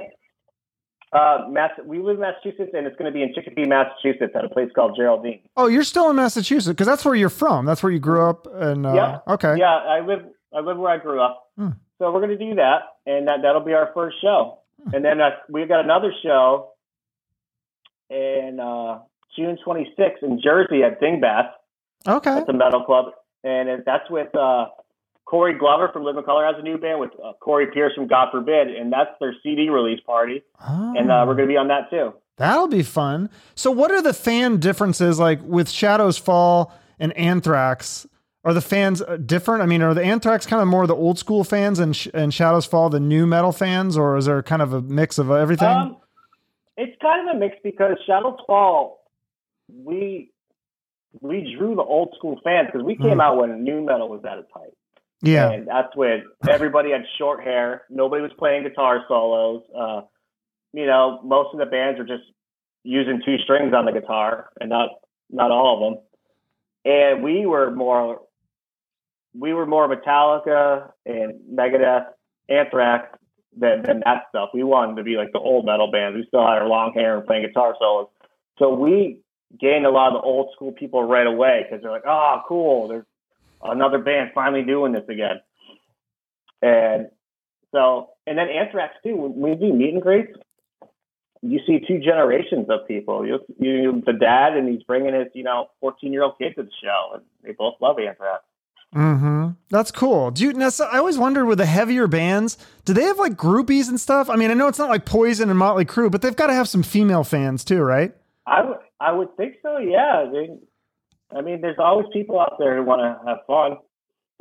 Uh, Mass- we live in Massachusetts, and it's going to be in Chicopee, Massachusetts, at a place called Geraldine. Oh, you're still in Massachusetts because that's where you're from. That's where you grew up. And uh, yeah, okay, yeah, I live. I live where I grew up. Hmm. So we're going to do that, and that that'll be our first show. And then uh, we've got another show in uh, June 26th in Jersey at Dingbatz. Okay. At the Metal Club. and it, that's with uh, Corey Glover from Living Colour has a new band with uh, Corey Pierce from God Forbid, and that's their CD release party, Oh. and uh, we're going to be on that too. That'll be fun. So, what are the fan differences like with Shadows Fall and Anthrax? Are the fans uh, different? I mean, are the Anthrax kind of more the old school fans and, Sh- and Shadows Fall the new metal fans, or is there kind of a mix of everything? Um, it's kind of a mix because Shadows Fall, we we drew the old school fans because we came Mhm. out when new metal was at its height. Yeah. And that's when everybody had short hair. Nobody was playing guitar solos. Uh, you know, most of the bands were just using two strings on the guitar, and not not all of them. And we were more, we were more Metallica and Megadeth, Anthrax than, than that stuff. We wanted to be like the old metal bands. We still had our long hair and playing guitar solos. So we gained a lot of the old school people right away because they're like, oh, cool. There's another band finally doing this again. And so, and then Anthrax too. When we do meet and greets, you see two generations of people. You, you, the dad, and he's bringing his, you know, 14 year old kid to the show, and they both love Anthrax. Mm-hmm. That's cool. Do you, Nessa, I always wondered with the heavier bands, do they have like groupies and stuff? I mean, I know it's not like Poison and Motley Crue, but they've got to have some female fans too, right? I would, I would think so. Yeah. They, I mean, there's always people out there who want to have fun.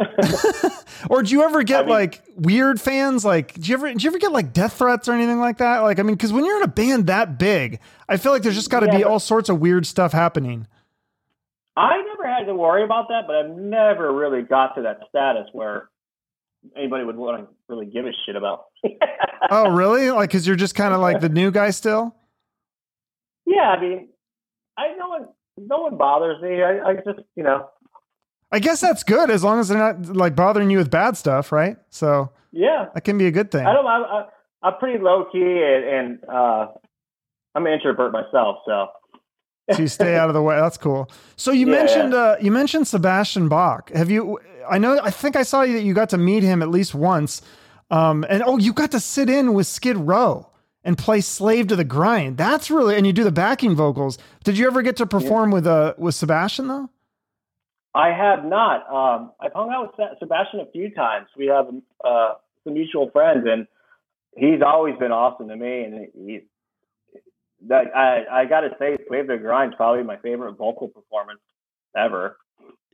Or do you ever get I mean- like weird fans? Like, do you ever, do you ever get like death threats or anything like that? Like, I mean, because when you're in a band that big, I feel like there's just got to Yeah, be all sorts of weird stuff happening. I never had to worry about that, but I've never really got to that status where anybody would want to really give a shit about. Oh, really? Like, because you're just kind of like the new guy still? yeah, I mean, I know no one bothers me. I, I just, you know, I guess that's good as long as they're not like bothering you with bad stuff, right? So yeah. that can be a good thing. I don't. I, I, I'm pretty low key, and, and uh, I'm an introvert myself, so. so you stay out of the way. That's cool. So you Yeah, mentioned uh, you mentioned Sebastian Bach. Have you? I know. I think I saw you that you got to meet him at least once. Um, and oh, you got to sit in with Skid Row and play "Slave to the Grind." That's really and you do the backing vocals. Did you ever get to perform with uh with Sebastian though? I have not. Um, I've hung out with Sebastian a few times. We have uh, some mutual friends, and he's always been awesome to me. And he's that I, I got to say, "Slave to the Grind" is probably my favorite vocal performance ever.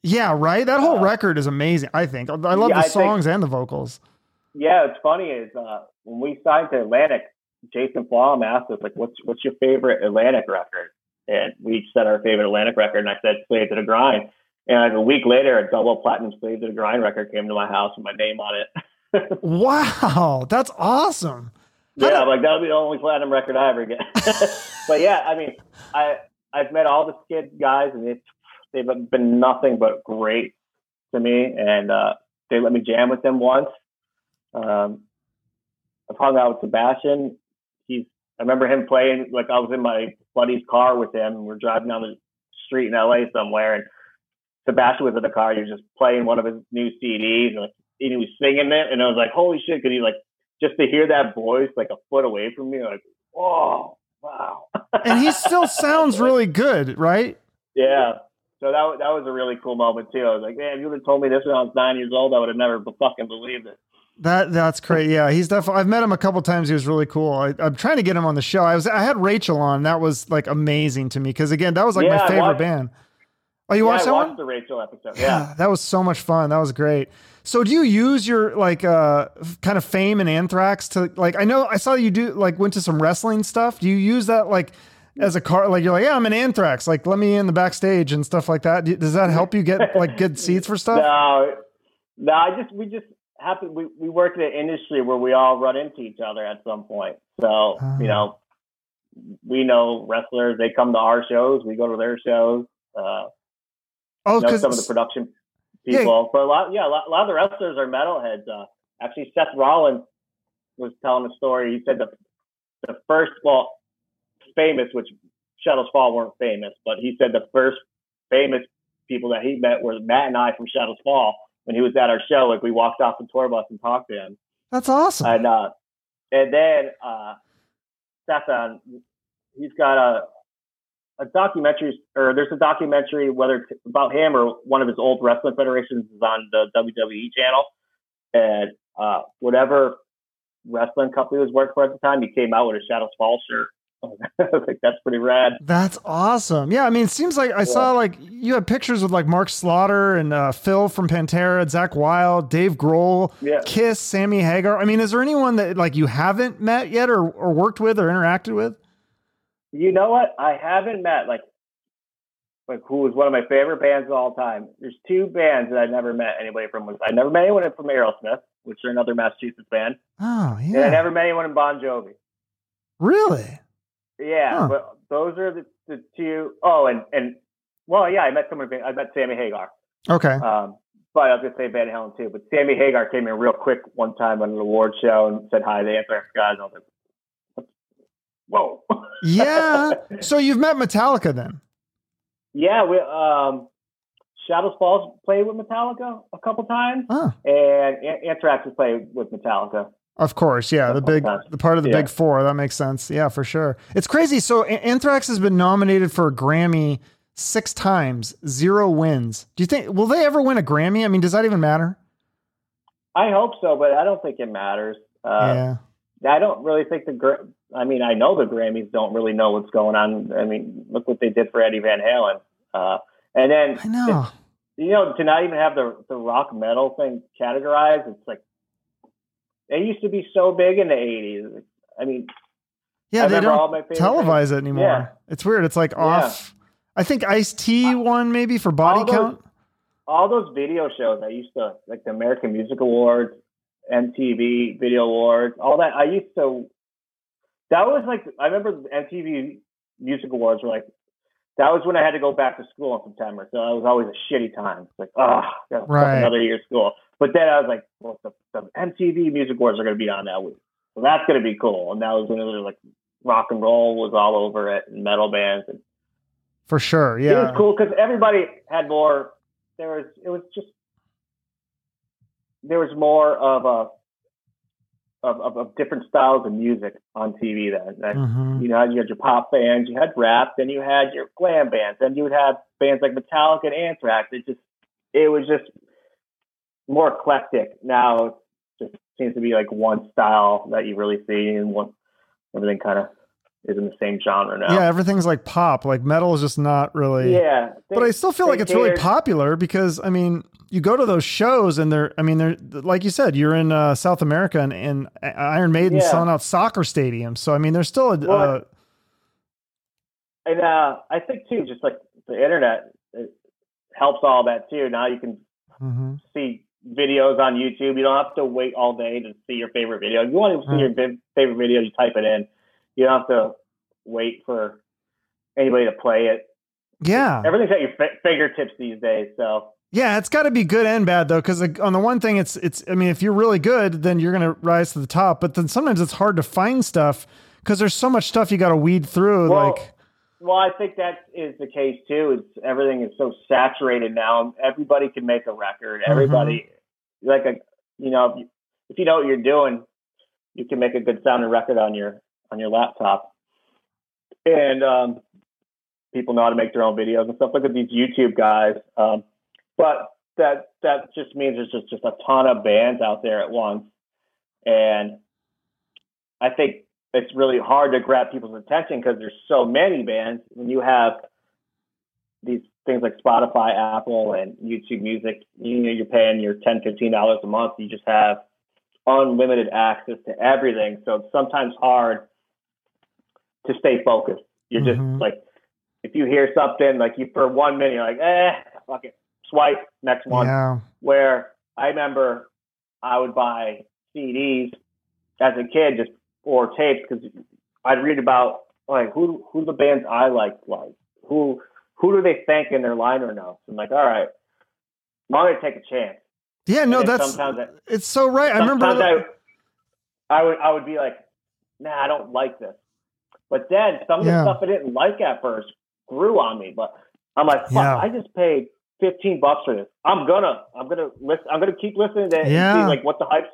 Yeah, right. That whole Uh, record is amazing. I think I love yeah, the I think- songs and the vocals. Yeah, it's funny is uh, when we signed to Atlantic, Jason Flom asked us like, "What's what's your favorite Atlantic record?" And we each said our favorite Atlantic record, and I said "Slave to the Grind." And like a week later, a double platinum "Slave to the Grind" record came to my house with my name on it. Wow, that's awesome. How yeah, did- like that'll be the only platinum record I ever get. but yeah, I mean, I I've met all the Skid guys, and it's they've been nothing but great to me, and uh, they let me jam with them once. Um, I've hung out with Sebastian. I remember him playing like I was in my buddy's car with him, and we're driving down the street in LA somewhere, and Sebastian was in the car. He was just playing one of his new CDs, and, like, and he was singing it, and I was like, "Holy shit!" Because he like just to hear that voice like a foot away from me, like, "Whoa, wow!" And he still sounds really good, right? yeah. So that that was a really cool moment too. I was like, "Man, if you would have told me this when I was nine years old, I would have never fucking believed it." That that's great. Yeah, he's definitely. I've met him a couple times. He was really cool. I, I'm trying to get him on the show. I was. I had Rachel on. That was like amazing to me because again, that was like Yeah, my favorite watched- band. Oh, you yeah, watched I that watched one? the Rachel episode. Yeah. that was so much fun. That was great. So, do you use your like uh kind of fame and Anthrax to like? I know I saw you do like went to some wrestling stuff. Do you use that like as a car? Like you're like, yeah, I'm an Anthrax. Like, let me in the backstage and stuff like that. Does that help you get like good seats for stuff? No, no, I just we just happen we, we work in an industry where we all run into each other at some point. So Ah. you know, we know wrestlers. They come to our shows. We go to their shows. Uh, oh, know some of the production Yeah. people. But a lot, yeah, a lot, a lot of the wrestlers are metalheads. Uh, actually, Seth Rollins was telling a story. He said the the first, well, famous, which Shadows Fall weren't famous, but he said the first famous people that he met were Matt and I from Shadows Fall. When he was at our show, like we walked off the tour bus and talked to him, that's awesome. and uh, and then uh, uh, he's got a a documentary, or there's a documentary whether it's about him or one of his old wrestling federations is on the WWE channel, and uh, whatever wrestling company he was working for at the time, he came out with a Shadows Fall shirt. I that's pretty rad. That's awesome. Yeah, I mean, it seems like I saw like you had pictures with like Mark Slaughter and uh, Phil from Pantera, Zakk Wylde, Dave Grohl, Yeah. Kiss, Sammy Hagar. I mean, is there anyone that like you haven't met yet or, or worked with or interacted with? You know what? I haven't met like like who was one of my favorite bands of all time. There's two bands that I never met anybody from. I never met anyone from Aerosmith, which are another Massachusetts band, Oh, yeah. and I never met anyone in Bon Jovi. Really? Yeah, Huh. but those are the, the two oh and and well, yeah, I met someone. I met Sammy Hagar. Okay. Um, but I was gonna say Van Halen too. But Sammy Hagar came in real quick one time on an award show and said hi to the Anthrax guys. And I was like, whoa. Yeah. so you've met Metallica then? Yeah, we um, Shadows Falls played with Metallica a couple times, Oh, and An- Anthrax has played with Metallica. Of course. Yeah. The big, the part of the Yeah. big four. That makes sense. Yeah, for sure. It's crazy. So Anthrax has been nominated for a Grammy six times, zero wins. Do you think, will they ever win a Grammy? I mean, does that even matter? I hope so, but I don't think it matters. Uh, yeah. I don't really think the. I mean, I know the Grammys don't really know what's going on. I mean, look what they did for Eddie Van Halen. Uh, and then I know. you know to not even have the the rock metal thing categorized, it's like it used to be so big in the '80s. I mean, Yeah, I they don't all my favorite televise it anymore. Yeah. It's weird. It's like off. I think Ice T uh, won maybe for Body all those- Count. all those video shows I used to like the American Music Awards, MTV Video Awards, all that. I used to. That was like I remember MTV Music Awards were like that was when I had to go back to school in September, so it was always a shitty time. It's like oh, Right. another year of school. But then I was like, well, the, the MTV Music Awards are going to be on that week, so that's going to be cool. And that was when it was like rock and roll was all over it, and metal bands, and For sure. Yeah. It was cool because everybody had more. There was it was just there was more of a of, of, of different styles of music on TV then. That, Mhm. You know, you had your pop bands, you had rap, then you had your glam bands, then you would have bands like Metallica and Anthrax. It just it was just more eclectic. Now it just seems to be like one style that you really see, and one everything kind of is in the same genre now. Yeah, everything's like pop. Like metal is just not really. yeah. But I still feel like it's really popular because I mean, you go to those shows and they're, I mean, they're like you said, you're in uh, South America and, and Iron Maiden Yeah. selling out soccer stadiums. So I mean, there's still a, Well, uh, And uh, I think too, just like the internet it helps all that too. Now you can mhm. see videos on YouTube. You don't have to wait all day to see your favorite video. If you want to see your mm. vi- favorite video, you type it in. You don't have to wait for anybody to play it. yeah, Everything's at your fi- fingertips these days. So yeah, it's got to be good and bad though, because on the one thing, it's it's. I mean, if you're really good, then you're gonna rise to the top. But then sometimes it's hard to find stuff because there's so much stuff you got to weed through. Well, like, Well, I think that is the case too. It's everything is so saturated now. Everybody can make a record. Mm-hmm. Everybody, like a, you know, if you, if you know what you're doing, you can make a good sounding record on your on your laptop. And um, people know how to make their own videos and stuff. Look at these YouTube guys. Um, but that that just means there's just just a ton of bands out there at once, and I think it's really hard to grab people's attention because there's so many bands. When you have these things like Spotify, Apple, and YouTube Music, you know, you're paying your 10 dollars a month. You just have unlimited access to everything. So it's sometimes hard to stay focused. You're just Mhm. like, if you hear something like you for one minute, you're like, eh, fuck it, swipe next one yeah, where I remember I would buy CDs as a kid just or tapes because I'd read about like who who the bands I liked like who who do they thank in their liner notes. I'm like, all right, I'm gonna take a chance. yeah, no, that's sometimes I, it's so right. I remember. I, I would I would be like, nah, I don't like this. But then some of the Yeah. stuff I didn't like at first grew on me. But I'm like, fuck, Yeah. I just paid fifteen bucks for this. I'm gonna I'm gonna listen. I'm gonna keep listening to it Yeah. and see like what the hype.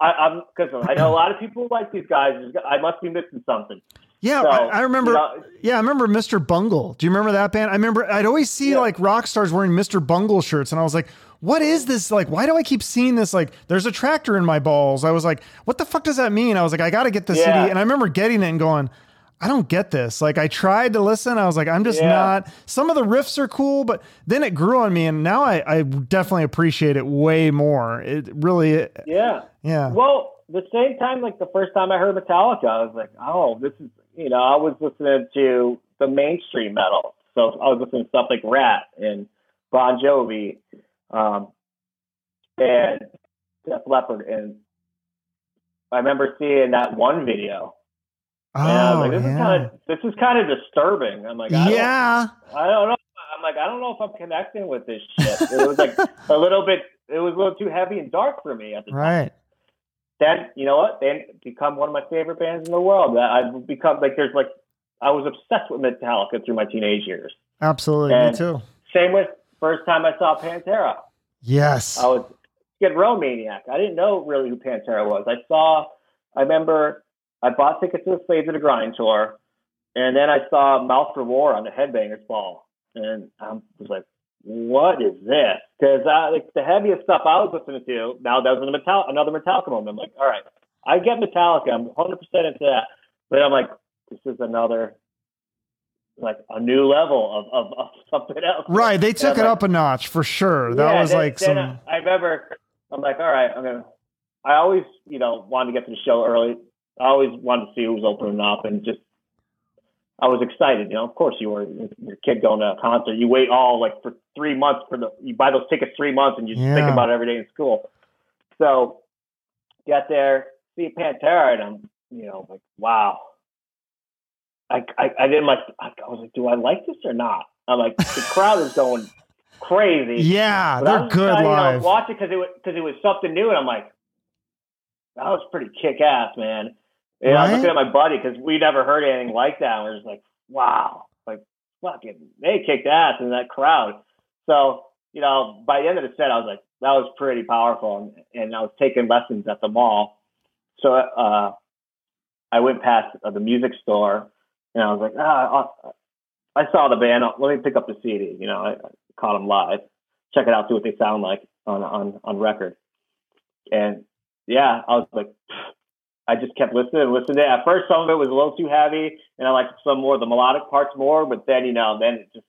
I, I'm because I know a lot of people like these guys. I must be missing something. Yeah, So, I, I remember. you know- yeah, I remember Mr. Bungle. Do you remember that band? I remember I'd always see Yeah. like rock stars wearing Mr. Bungle shirts, and I was like, "What is this? Like, why do I keep seeing this? Like, there's a tractor in my balls." I was like, "What the fuck does that mean?" I was like, "I got to get the Yeah. CD," and I remember getting it and going. I don't get this. Like I tried to listen. I was like, I'm just Yeah. not. Some of the riffs are cool, but then it grew on me, and now I, I definitely appreciate it way more. It really, Yeah. yeah, Well, the same time, like the first time I heard Metallica, I was like, oh, this is, you know, I was listening to the mainstream metal. So I was listening to stuff like Ratt and Bon Jovi um, and Def Leppard. And I remember seeing that one video. And I was oh like, this is kind of this is kind of disturbing. I'm like, I don't, yeah, I don't know. I'm like, I don't know if I'm connecting with this shit. It was like a little bit. It was a little too heavy and dark for me at the time right. Then you know what? They become one of my favorite bands in the world. I've become like there's like I was obsessed with Metallica through my teenage years. Absolutely, And- me too. Same with first time I saw Pantera. Yes. I was Skid Row maniac. I didn't know really who Pantera was. I saw. I remember I bought tickets to the Slave to the Grind tour, and then I saw Mouth for War on the Headbangers Ball, and I was like, "What is this?" Because like the heaviest stuff I was listening to now that was in a Metal- another Metallica moment. I'm like, "All right, I get Metallica. I'm 100 percent into that," but I'm like, "This is another." Like a new level of, of, of something else. Right. They took it like, up a notch for sure. That yeah, was then- like then some. I remember, I'm like, all right, I'm gonna. I always, you know, wanted to get to the show early. I always wanted to see who was opening up, and just, I was excited. You know, of course, you were your kid going to a concert. You wait all like for three months for the. You buy those tickets three months, and you just think about it every day in school. So, get there, see Pantera, and I'm, you know, like, wow. I, I, I didn't like. I was like, do I like this or not? I'm like, the crowd is going crazy. Yeah, But they're good trying to, you know, live. watch it because it was because it was something new, and I'm like, that was pretty kick ass, man. And I was looking at my buddy because we never heard anything like that. And we're just like, wow, like fucking, they kicked ass in that crowd. So you know, by the end of the set, I was like, that was pretty powerful, and, and I was taking lessons at the mall. So uh, I went past uh, the music store, and I was like, ah, I, I saw the band. Let me pick up the CD. You know, I, I caught them live, check it out, see what they sound like on on on record. And yeah, I was like, I just kept listening and listening. At first, some of it was a little too heavy, and I liked some more of the melodic parts more. But then, you know, then it just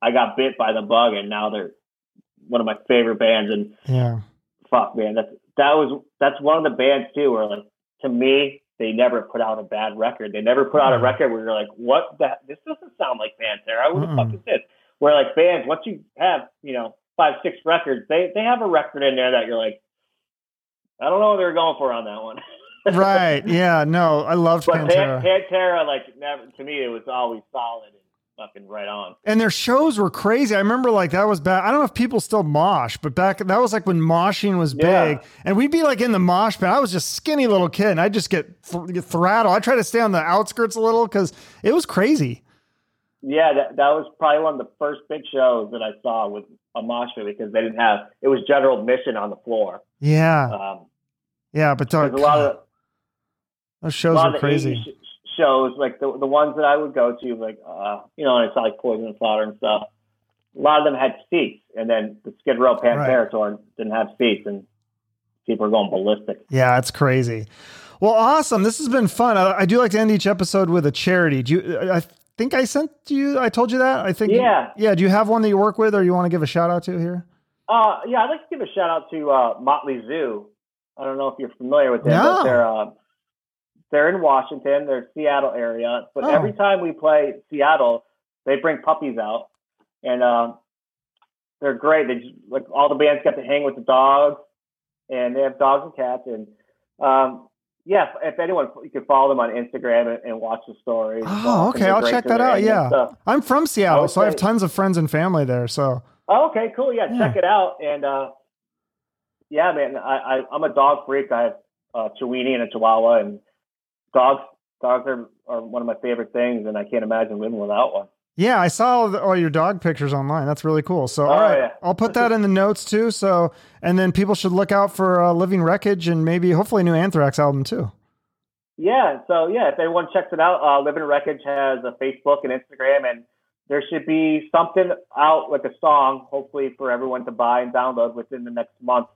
I got bit by the bug, and now they're one of my favorite bands. And yeah. fuck, man, that's that was that's one of the bands too where like to me they never put out a bad record. They never put out a Mm. record where you're like, what the this doesn't sound like Pantera. Who the fuck is this? Where like bands, once you have you know five six records, they they have a record in there that you're like, I don't know what they're going for on that one. Right. Yeah. No, I loved But Pantera. Pantera, like never to me, it was always solid and fucking right on. and their shows were crazy. I remember like that was back. I don't know if people still mosh, but back that was like when moshing was Yeah. big, and we'd be like in the mosh pit. I was just skinny little kid, and I'd just get, th- get throttled. I try to stay on the outskirts a little because it was crazy. Yeah, that that was probably one of the first big shows that I saw with a mosh pit because they didn't have it was general admission on the floor. Yeah. Um, Yeah. But there's uh, a lot of those shows were crazy. shows, like the the ones that I would go to, like uh, you know, and it's like Poison and Slaughter and stuff. A lot of them had seats, and then the Skid Row Pantera tour didn't have seats, and people were going ballistic. Yeah, it's crazy. Well, awesome. This has been fun. I, I do like to end each episode with a charity. Do you? I think I sent you. I told you that. I think. Yeah. Yeah. Do you have one that you work with, or you want to give a shout out to here? Uh, yeah, I'd like to give a shout out to uh, Motley Zoo. I don't know if you're familiar with them, No. but they're uh, they're in Washington. They're Seattle area, but Oh. every time we play Seattle, they bring puppies out, and uh, they're great. They just, like all the bands get to hang with the dogs, and they have dogs and cats. And um, yeah, if, anyone, you can follow them on Instagram and, and watch the stories. Oh, Uh, okay. I'll check that out. Yeah. I'm from Seattle, so I have tons of friends and family there. So Oh, okay, cool. Yeah, Yeah. check it out. And uh, yeah, man, I, I I'm a dog freak. I have a Chiweenie and a Chihuahua, and dogs dogs are, are one of my favorite things, and I can't imagine living without one. yeah, I saw all, the, all your dog pictures online. That's really cool. So all Oh, right, yeah. I'll put that in the notes too. So and then people should look out for uh, Living Wreckage and maybe hopefully a new Anthrax album too. Yeah, so yeah, if anyone checks it out, uh, Living Wreckage has a Facebook and Instagram, and there should be something out like a song, hopefully for everyone to buy and download within the next month,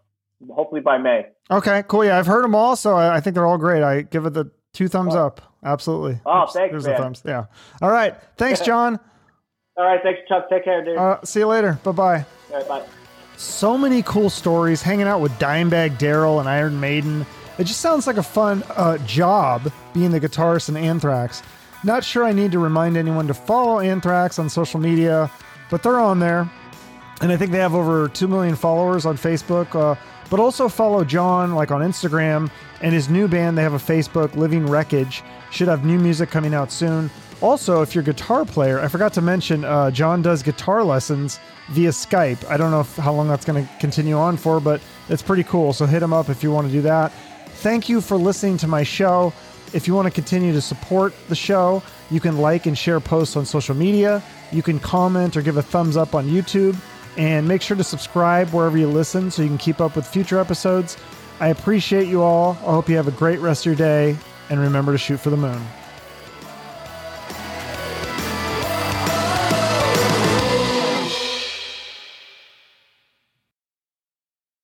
hopefully by May. Okay, cool. Yeah, I've heard them all, so I, I think they're all great. I give it the two thumbs Oh. up. Absolutely. Oh, Oops, thanks, There's man. the thumbs. Yeah. All right. Thanks, John. All right, thanks, Chuck. Take care, dude. Uh, see you later. Bye bye. All right, bye. So many cool stories hanging out with Dimebag Darrell and Iron Maiden. It just sounds like a fun uh, job being the guitarist in Anthrax. Not sure I need to remind anyone to follow Anthrax on social media, but they're on there. And I think they have over 2 million followers on Facebook. Uh, but also follow John like on Instagram and his new band. They have a Facebook, Living Wreckage. Should have new music coming out soon. Also, if you're a guitar player, I forgot to mention uh, John does guitar lessons via Skype. I don't know if, how long that's going to continue on for, but it's pretty cool. So hit him up if you want to do that. Thank you for listening to my show. If you want to continue to support the show, you can like and share posts on social media. You can comment or give a thumbs up on YouTube. And make sure to subscribe wherever you listen so you can keep up with future episodes. I appreciate you all. I hope you have a great rest of your day. And remember to shoot for the moon.